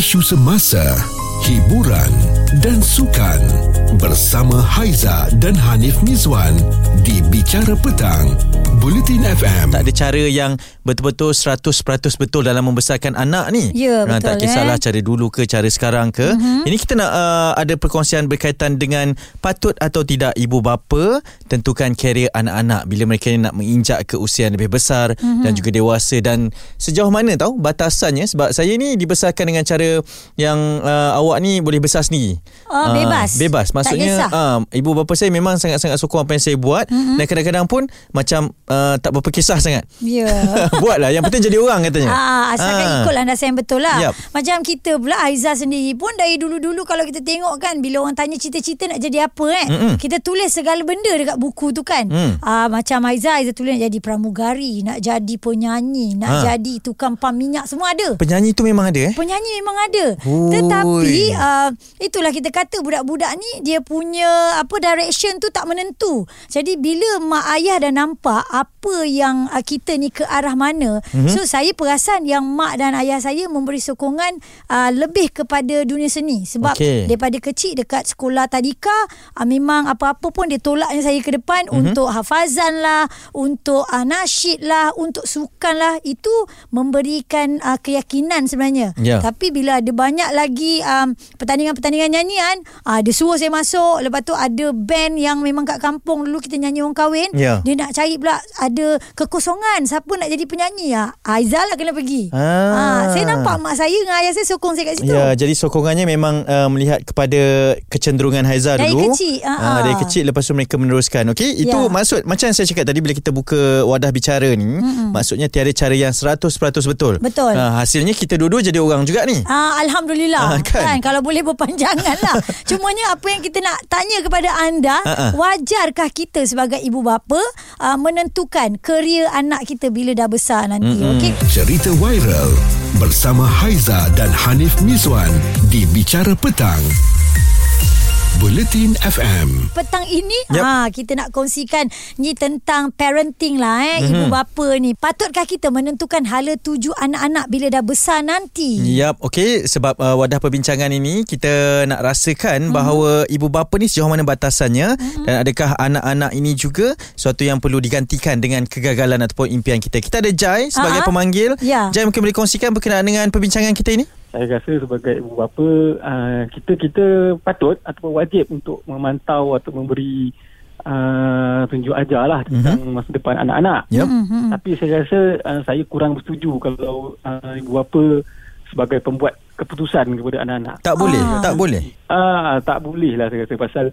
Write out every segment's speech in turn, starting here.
isu semasa, hiburan dan sukan bersama Haiza dan Hanif Mizwan di Bicara Petang, Bulletin FM. Tak ada cara yang betul-betul 100% betul dalam membesarkan anak ni. Ya, Tak betul, kisahlah eh. Cara dulu ke cara sekarang ke. Uh-huh. Ini kita nak uh, ada perkongsian berkaitan dengan patut atau tidak ibu bapa tentukan karier anak-anak bila mereka ni nak menginjak ke usia yang lebih besar uh-huh. dan juga dewasa dan sejauh mana tahu batasannya sebab saya ni dibesarkan dengan cara yang uh, awak ni boleh besar sendiri. Oh, bebas. bebas. Tak Maksudnya uh, ibu bapa saya memang sangat-sangat sokong apa yang saya buat mm-hmm. dan kadang-kadang pun macam uh, tak berapa kisah sangat. Ya. Buatlah yang penting jadi orang katanya. Ah, asalkan Ah. ikut landasan yang betul lah. Yap. Macam kita pula Aizah sendiri pun dari dulu-dulu kalau kita tengok kan bila orang tanya cita-cita nak jadi apa kan. Mm-mm. Kita tulis segala benda dekat buku tu kan. Mm. Ah, macam Aizah, Aizah tulis nak jadi pramugari, nak jadi penyanyi, nak Ha. jadi tukang pam minyak semua ada. Penyanyi tu memang ada eh? Penyanyi memang ada. Hui. Tetapi uh, itulah kita kata budak-budak ni dia punya apa direction tu tak menentu. Jadi bila mak ayah dah nampak apa yang uh, kita ni ke arah mana, Mhm. mm-hmm. so saya perasan yang mak dan ayah saya memberi sokongan uh, lebih kepada dunia seni sebab Okey. daripada kecil dekat sekolah tadika uh, memang apa-apa pun dia tolaknya saya ke depan Mhm. mm-hmm. untuk hafazan lah, untuk uh, nasyid lah, untuk sukan lah itu memberikan uh, keyakinan sebenarnya. Ya. Tapi bila ada banyak lagi um, pertandingan-pertandingan nyanyian, uh, dia suruh saya masuk. Lepas tu ada band yang memang kat kampung dulu kita nyanyi orang kahwin. Ya. Dia nak cari pula ada kekosongan. Siapa nak jadi penyanyi? Ya, Aizal lah kena pergi. Ah. Ah, saya nampak mak saya dengan ayah saya sokong saya kat situ. Ya, jadi sokongannya memang uh, melihat kepada kecenderungan Haiza Dari dulu. kecil, ah, Ah, ah. dari kecil lepas tu mereka meneruskan. Okey, itu Ya. maksud macam saya cakap tadi bila kita buka wadah bicara ni, mm maksudnya tiada cara yang 100% betul. Betul. Ah, hasilnya kita dua-dua jadi orang juga ni. Ah, Alhamdulillah Ah, kan? kan? Kalau boleh berpanjangan lah Cumanya apa yang kita nak tanya kepada anda Ah, ah. Wajarkah kita sebagai ibu bapa uh, Menentukan kerjaya anak kita bila dah besar nanti Mm-mm. Okey Cerita viral bersama Haiza dan Hanif Mizwan di Bicara Petang, Bulletin FM. Petang ini Yep. ha, Kita nak kongsikan Ni tentang parenting lah eh, Mhm. Ibu bapa ni Patutkah kita menentukan Hala tuju anak-anak Bila dah besar nanti Yap, okey sebab uh, wadah perbincangan ini kita nak rasakan Mhm. bahawa ibu bapa ni sejauh mana batasannya dan adakah anak-anak ini juga suatu yang perlu digantikan dengan kegagalan ataupun impian kita. Kita ada Jai sebagai Ah, ah. pemanggil. Ya. Jai mungkin boleh kongsikan berkenaan dengan perbincangan kita ini? Saya rasa sebagai ibu bapa uh, kita kita patut ataupun wajib untuk memantau atau memberi uh, tunjuk ajar lah tentang mm-hmm. masa depan anak-anak. Yep. Mhm. Tapi saya rasa uh, saya kurang bersetuju kalau uh, ibu bapa sebagai pembuat keputusan kepada anak-anak. Tak boleh, Ah. tak boleh. Ah tak boleh lah saya rasa pasal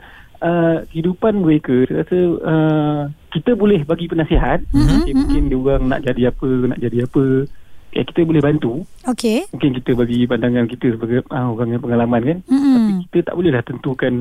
uh, kehidupan mereka saya rasa uh, kita boleh bagi penasihat. Okay, mungkin dia orang nak jadi apa, nak jadi apa. Ya, kita boleh bantu. Okey. Mungkin kita bagi pandangan kita sebagai uh, orang yang pengalaman kan. Mm-mm. tapi kita tak bolehlah tentukan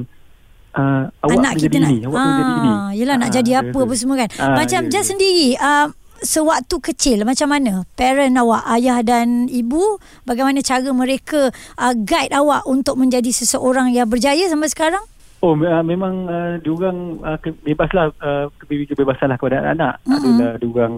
uh, awak anak kita jadi nak ini awak kena jadi ini Yelah nak Ah, jadi saya apa apa semua kan. Ah, Macam ya, Jas ya. sendiri uh, Sewaktu kecil Macam mana? Parent awak Ayah dan ibu Bagaimana cara mereka uh, Guide awak Untuk menjadi seseorang Yang berjaya sampai sekarang? Oh uh, memang uh, diorang uh, ke- bebaslah uh, kebe- kebebasan lah kepada anak-anak. Mm-mm. adalah diorang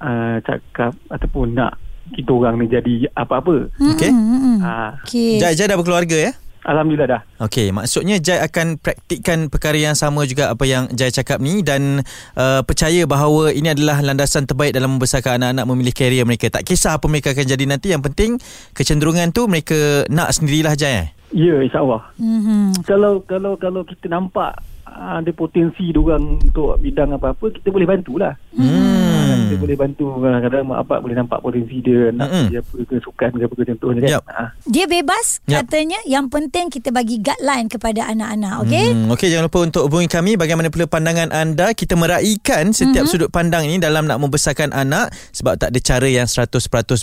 uh, cakap ataupun nak kita orang ni jadi apa-apa Okey. Mm-mm. Ah, Okey Jai, Jai dah berkeluarga ya? Alhamdulillah dah Okey, maksudnya Jai akan praktikkan perkara yang sama juga apa yang Jai cakap ni dan uh, percaya bahawa ini adalah landasan terbaik dalam membesarkan anak-anak memilih karier mereka. Tak kisah apa mereka akan jadi nanti, yang penting kecenderungan tu mereka nak sendirilah Jai. Eh? ya insyaAllah mm-hmm. kalau kalau kalau kita nampak uh, ada potensi diorang untuk bidang apa-apa kita boleh bantulah Hmm. Kita boleh bantu kadang-kadang mak bapak boleh nampak potensi dia nak Mm-mm. dia apa ke sukan ke apa ke contohnya kan Yup. Ah. Dia bebas Yap. Katanya Yang penting kita bagi guideline Kepada anak-anak Okey Hmm, Okey, jangan lupa untuk hubungi kami bagaimana pula pandangan anda. Kita meraihkan setiap mm-hmm. sudut pandang ini dalam nak membesarkan anak sebab tak ada cara yang 100%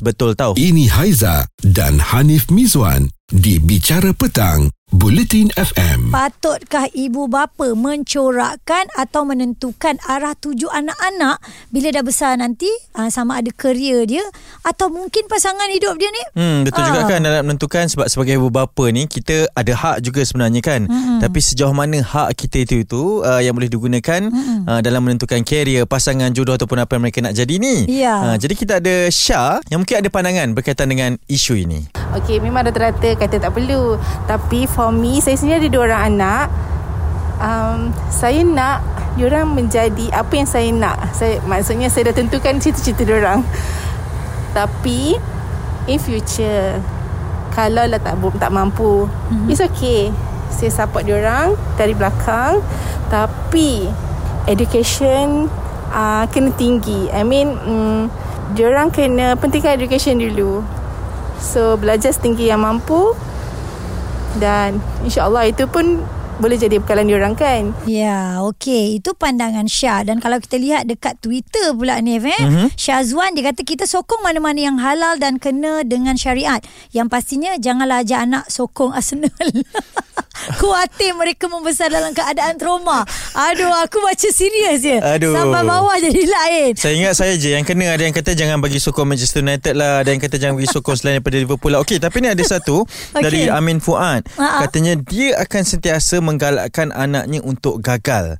betul tau. Ini Haiza dan Hanif Mizwan di Bicara Petang, Bulletin FM. Patutkah ibu bapa mencorakkan atau menentukan arah tuju anak-anak bila dah besar nanti uh, sama ada kerja dia atau mungkin pasangan hidup dia ni? Hmm, betul Ah. juga kan dalam menentukan sebab sebagai ibu bapa ni kita ada hak juga sebenarnya kan. Mm-mm. Tapi sejauh mana hak kita itu itu uh, yang boleh digunakan uh, dalam menentukan kerjaya, pasangan jodoh ataupun apa yang mereka nak jadi ni. Ya. Uh, jadi kita ada Syah yang mungkin ada pandangan berkaitan dengan isu ini. Okey, memang rata-rata kata tak perlu. Tapi for me, saya sendiri ada dua orang anak. Um, saya nak diorang menjadi apa yang saya nak. Saya maksudnya saya dah tentukan cita-cita diorang. Tapi in future kalau lah tak tak mampu, mm-hmm. it's okay. Saya support diorang dari belakang. Tapi education uh, kena tinggi. I mean, um, diorang kena pentingkan education dulu. So belajar setinggi yang mampu dan insyaAllah itu pun boleh jadi bekalan diorang kan. Ya, okey. Itu pandangan Syah. Dan kalau kita lihat dekat Twitter pula ni, eh, mm-hmm. Syazwan dia kata kita sokong mana-mana yang halal dan kena dengan syariat. Yang pastinya janganlah ajak anak sokong Arsenal. Khawatir mereka membesar dalam keadaan trauma. Aduh, aku baca serius je. Aduh. Sampai bawah jadi lain. Saya ingat saya je yang kena ada yang kata jangan bagi sokong Manchester United lah, ada yang kata jangan bagi sokong selain daripada Liverpool lah. Okey, tapi ni ada satu Okey. dari Amin Fuad. Ha-ha. Katanya dia akan sentiasa menggalakkan anaknya untuk gagal.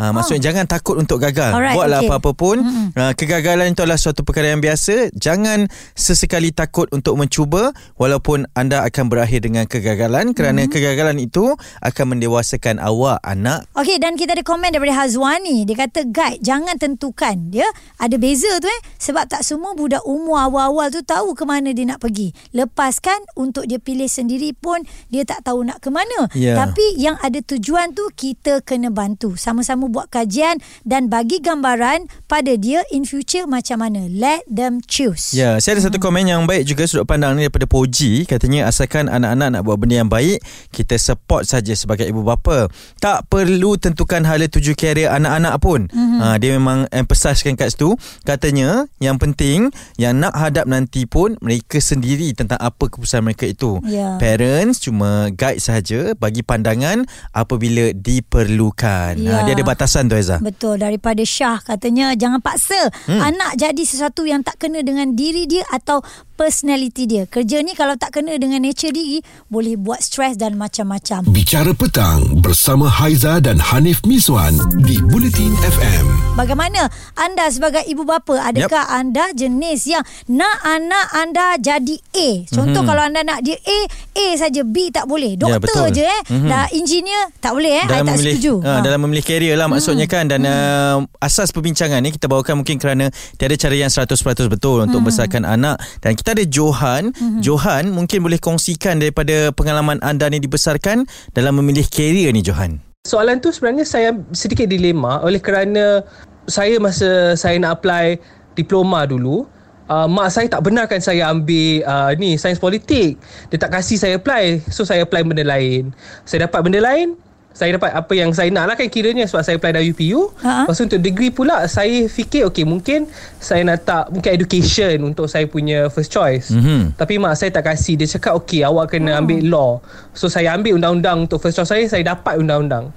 Ha, maksudnya jangan takut untuk gagal. Oh. Alright, Buatlah okey. apa-apa pun. Ha, kegagalan itu adalah suatu perkara yang biasa. Jangan sesekali takut untuk mencuba walaupun anda akan berakhir dengan kegagalan kerana Mm-hmm. kegagalan itu akan mendewasakan awak anak Okey dan kita ada komen daripada Hazwani dia kata guide jangan tentukan dia ada beza tu eh sebab tak semua budak umur awal-awal tu tahu ke mana dia nak pergi lepaskan untuk dia pilih sendiri pun dia tak tahu nak ke mana Ya. tapi yang ada tujuan tu kita kena bantu sama-sama buat kajian dan bagi gambaran pada dia in future macam mana let them choose Ya, saya ada satu komen yang baik juga sudut pandang ni daripada Poji. Katanya asalkan anak-anak nak buat benda yang baik, kita support saja sebagai ibu bapa. Tak perlu tentukan hala tuju karier anak-anak pun. Mm-hmm. Ha, dia memang emphasizekan kat situ. Katanya yang penting yang nak hadap nanti pun mereka sendiri tentang apa keputusan mereka itu. Ya. Parents cuma guide saja bagi pandangan apabila diperlukan. Ya. Ha, dia ada batasan tu Aiza. Betul daripada Syah katanya jangan paksa hmm. anak jadi sesuatu yang tak kena dengan diri dia atau personality dia. Kerja ni kalau tak kena dengan nature diri boleh buat stres dan macam-macam. Bicara petang bersama Haiza dan Hanif Miswan di Bulletin FM. Bagaimana anda sebagai ibu bapa adakah yep. anda jenis yang nak anak anda jadi A? Contoh mm-hmm. kalau anda nak dia A, A saja B tak boleh. Ya, Doktor betul. je eh. Mhm. Dah engineer tak boleh eh. I tak memilih, setuju. Ha, dalam memilih karier lah maksudnya kan dan uh, asas perbincangan ni kita bawakan mungkin kerana tiada cara yang 100% betul untuk membesarkan anak dan kita ada Johan Johan mungkin boleh kongsikan daripada pengalaman anda ni dibesarkan dalam memilih karier ni Johan Soalan tu sebenarnya saya sedikit dilema oleh kerana saya masa saya nak apply diploma dulu Uh, mak saya tak benarkan saya ambil uh, ni sains politik. Dia tak kasih saya apply. So saya apply benda lain. Saya dapat benda lain. Saya dapat apa yang saya nak lah kan kiranya sebab saya apply dari UPU. Ha-ha. Lepas tu untuk degree pula saya fikir okay mungkin saya nak tak mungkin education untuk saya punya first choice. Mhm. Tapi mak saya tak kasih. Dia cakap okay awak kena ambil law. So saya ambil undang-undang untuk first choice saya. Saya dapat undang-undang.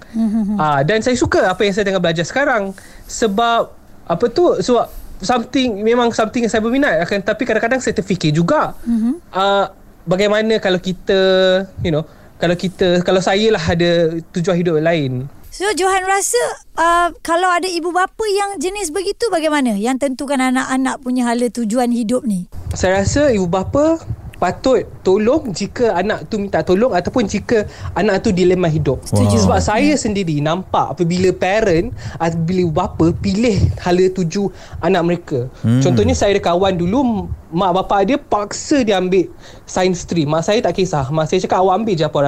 Ah dan saya suka apa yang saya tengah belajar sekarang. Sebab apa tu sebab something memang something yang saya berminat akan tapi kadang-kadang saya terfikir juga ah bagaimana kalau kita you know kalau kita kalau saya lah ada tujuan hidup lain So Johan rasa uh, kalau ada ibu bapa yang jenis begitu bagaimana? Yang tentukan anak-anak punya hala tujuan hidup ni. saya rasa ibu bapa patut tolong jika anak tu minta tolong ataupun jika anak tu dilema hidup. Setuju. Sebab saya sendiri nampak apabila parent apabila bapa pilih hala tuju anak mereka. Hmm. Contohnya saya ada kawan dulu mak bapak dia paksa dia ambil science stream. Mak saya tak kisah. Mak saya cakap awak ambil je apa,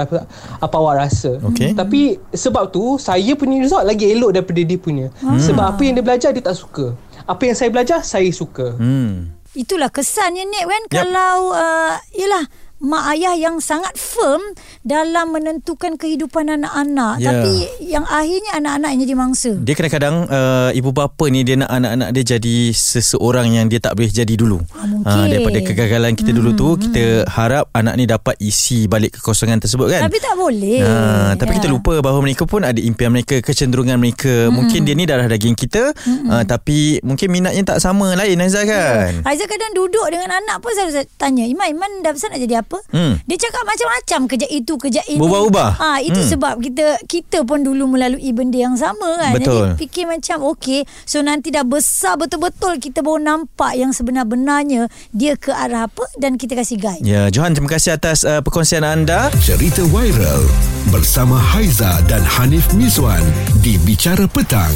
apa awak rasa. Okey. Tapi sebab tu saya punya result lagi elok daripada dia punya. Hmm. Sebab apa yang dia belajar dia tak suka. Apa yang saya belajar saya suka. hmm. Itulah kesannya Nek kan Yep. kalau uh, yalah mak ayah yang sangat firm dalam menentukan kehidupan anak-anak. Ya. Tapi yang akhirnya anak-anak yang jadi mangsa. Dia kadang-kadang uh, ibu bapa ni dia nak anak-anak dia jadi seseorang yang dia tak boleh jadi dulu. Ah, mungkin. Ah, daripada kegagalan kita dulu Hmm, tu kita harap anak ni dapat isi balik kekosongan tersebut kan. Tapi tak boleh. Ha, tapi Ya. kita lupa bahawa mereka pun ada impian mereka, kecenderungan mereka. Hmm. Mungkin dia ni darah daging kita, uh, tapi mungkin minatnya tak sama lain Aizah kan. Aizah kadang duduk dengan anak pun selalu saya tanya, Iman, Iman dah besar nak jadi apa? Hmm. Dia cakap macam-macam kejap itu, kejap ini. Berubah-ubah. Ha, itu Hmm. sebab kita kita pun dulu melalui benda yang sama kan. Betul. Jadi fikir macam okey, so nanti dah besar betul-betul kita baru nampak yang sebenar-benarnya dia ke arah apa dan kita kasih guide. Ya, Johan terima kasih atas uh, perkongsian anda. Cerita viral bersama Haiza dan Hanif Miswan di Bicara Petang.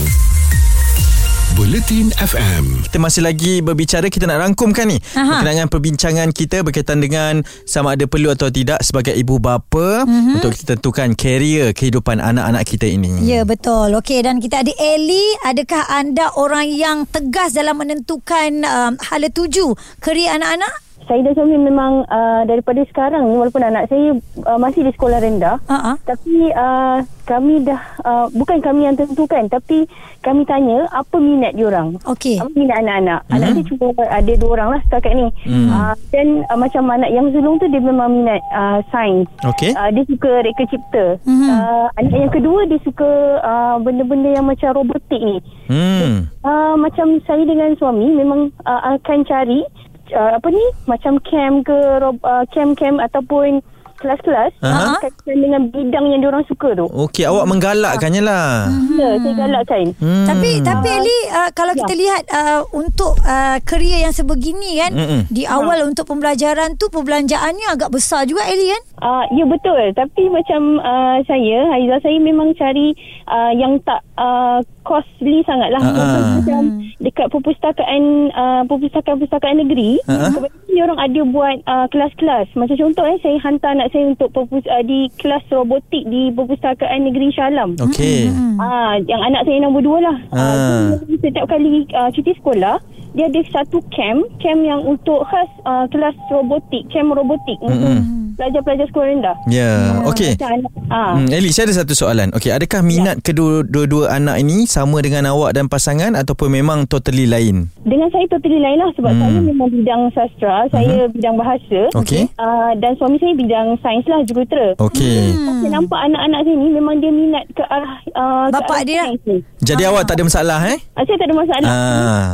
Buletin FM. Kita masih lagi berbicara Kita nak rangkumkan ni Aha. Berkenaan perbincangan kita Berkaitan dengan Sama ada perlu atau tidak Sebagai ibu bapa mm-hmm. Untuk kita tentukan Karier kehidupan anak-anak kita ini Ya betul. Okey dan kita ada Ellie. Adakah anda orang yang tegas dalam menentukan um, hala tuju kerja anak-anak? Saya dan suami memang uh, daripada sekarang ni walaupun anak saya uh, masih di sekolah rendah ah. tapi uh, kami dah uh, bukan kami yang tentukan tapi kami tanya apa minat diorang Okey. apa minat anak-anak mm-hmm. anak saya cuma ada dua orang lah setakat ni Hmm. uh, dan uh, macam anak yang sulung tu dia memang minat uh, sains Okey Uh, dia suka reka cipta. Mhm. Uh, anak yang kedua dia suka uh, benda-benda yang macam robotik ni. Hmm. Uh, macam saya dengan suami memang uh, akan cari uh, apa ni macam camp ke rob, uh, camp-camp ataupun kelas-kelas uh, kaitan dengan bidang yang diorang suka tu. Okey awak menggalakkannya lah Ya, saya galakkan. hmm. Tapi tapi Eli uh, kalau Ya. kita lihat uh, untuk uh, kerja yang sebegini kan Mm-mm. di awal untuk pembelajaran tu perbelanjaannya agak besar juga Eli kan? Uh, ya betul tapi macam uh, saya Haiza saya memang cari uh, yang tak uh, costly sangat lah Ah, ah. Dekat perpustakaan uh, perpustakaan-perpustakaan negeri kebetulan dia orang ada buat uh, kelas-kelas macam contoh eh saya hantar anak saya untuk perpus, uh, di kelas robotik di perpustakaan negeri Shah Alam Okey Ah, yang anak saya nombor dua lah. Ah. Ah. dia setiap kali uh, cuti sekolah, dia ada satu camp, camp yang untuk khas uh, kelas robotik, camp robotik untuk Mm-mm. Pelajar-pelajar sekolah rendah. Ya Ah, Okey macam anak- Ah. Hmm, Eli, saya ada satu soalan. Okey, adakah minat kedua-dua anak ini sama dengan awak dan pasangan ataupun memang totally lain? Dengan saya totally lain lah sebab Hmm. saya memang bidang sastra, saya bidang bahasa. Okey. Uh, dan suami saya bidang sains lah, jurutera. Okey. Hmm. Saya nampak anak-anak saya ni memang dia minat ke arah uh, ke Bapak arah dia? sains ni. Jadi awak tak ada masalah eh? Ah, saya tak ada masalah. Ah.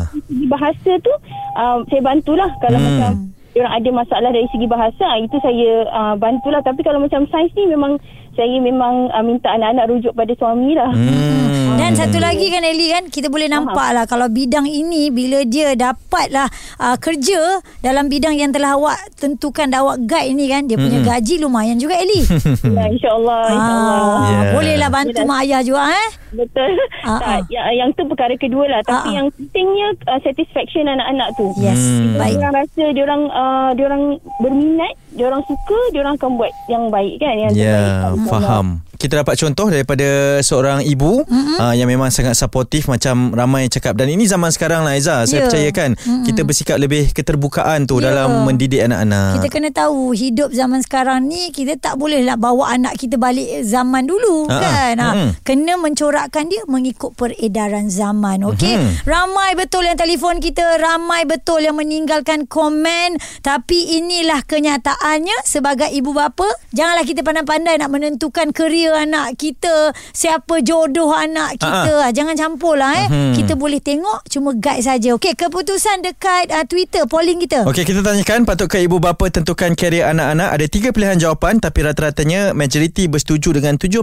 Bahasa tu uh, saya bantulah kalau Hmm. hmm. macam orang ada masalah dari segi bahasa ah, itu saya uh, bantulah tapi kalau macam sains ni memang saya memang uh, minta anak-anak rujuk pada suami lah. Hmm. Dan satu lagi kan Eli kan kita boleh nampak lah kalau bidang ini bila dia dapatlah uh, kerja dalam bidang yang telah awak tentukan dan awak guide ni kan dia punya Mm-mm. gaji lumayan juga Eli. Ya, InsyaAllah. InsyaAllah. ah, Ya. Bolehlah bantu Ya, mak ayah juga eh. Betul. Ah, tak, ah. yang, yang tu perkara kedua lah. Tapi Ah, ah. yang pentingnya uh, satisfaction anak-anak tu. Yes, Hmm. baik. Dia orang rasa dia orang uh, dia orang berminat, dia orang suka, dia orang akan buat yang baik kan, yang Ya, terbaik. faham. Kita dapat contoh daripada seorang ibu mm-hmm. uh, yang memang sangat supportif macam ramai cakap dan ini zaman sekarang lah Aiza. Saya Ya. percaya kan mm-hmm. kita bersikap lebih keterbukaan tu Ya. dalam mendidik anak-anak. Kita kena tahu hidup zaman sekarang ni kita tak boleh lah bawa anak kita balik zaman dulu Ha-ha. kan. Ha, Mm-mm. kena mencorakkan dia mengikut peredaran zaman. Okey. Mhm. Ramai betul yang telefon kita, ramai betul yang meninggalkan komen, tapi inilah kenyataannya sebagai ibu bapa, janganlah kita pandai-pandai nak menentukan kerja anak kita, siapa jodoh anak kita. Ha, Jangan campur lah eh. Mhm. Kita boleh tengok cuma guide saja. Okey, keputusan dekat uh, Twitter polling kita. Okey, kita tanyakan patutkah ibu bapa tentukan karier anak-anak? Ada tiga pilihan jawapan tapi rata-ratanya majoriti bersetuju dengan 72%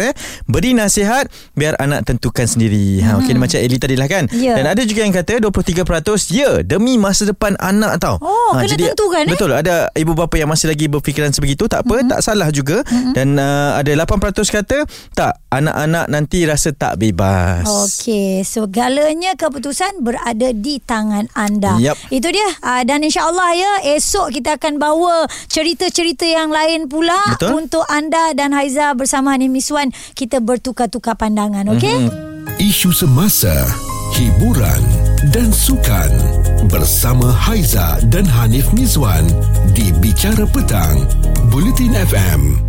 eh. Beri nasihat biar anak tentukan sendiri. Ha okey macam Eli tadi lah kan. Ya. Dan ada juga yang kata 23% ya demi masa depan anak tau. Oh, kena tentukan, eh? Betul, ada ibu bapa yang masih lagi berfikiran sebegitu tak apa, tak salah juga. Dan uh, ada 8% kata tak anak-anak nanti rasa tak bebas. Okey, segalanya keputusan berada di tangan anda. Yap. Itu dia. Uh, dan insya-Allah ya, esok kita akan bawa cerita-cerita yang lain pula Betul. untuk anda dan Haiza bersama Hanim Miswan kita bertukar-tukar pandangan, okey? Mhm. Isu semasa, hiburan dan sukan bersama Haiza dan Hanif Mizwan di Bicara Petang, Bulletin FM.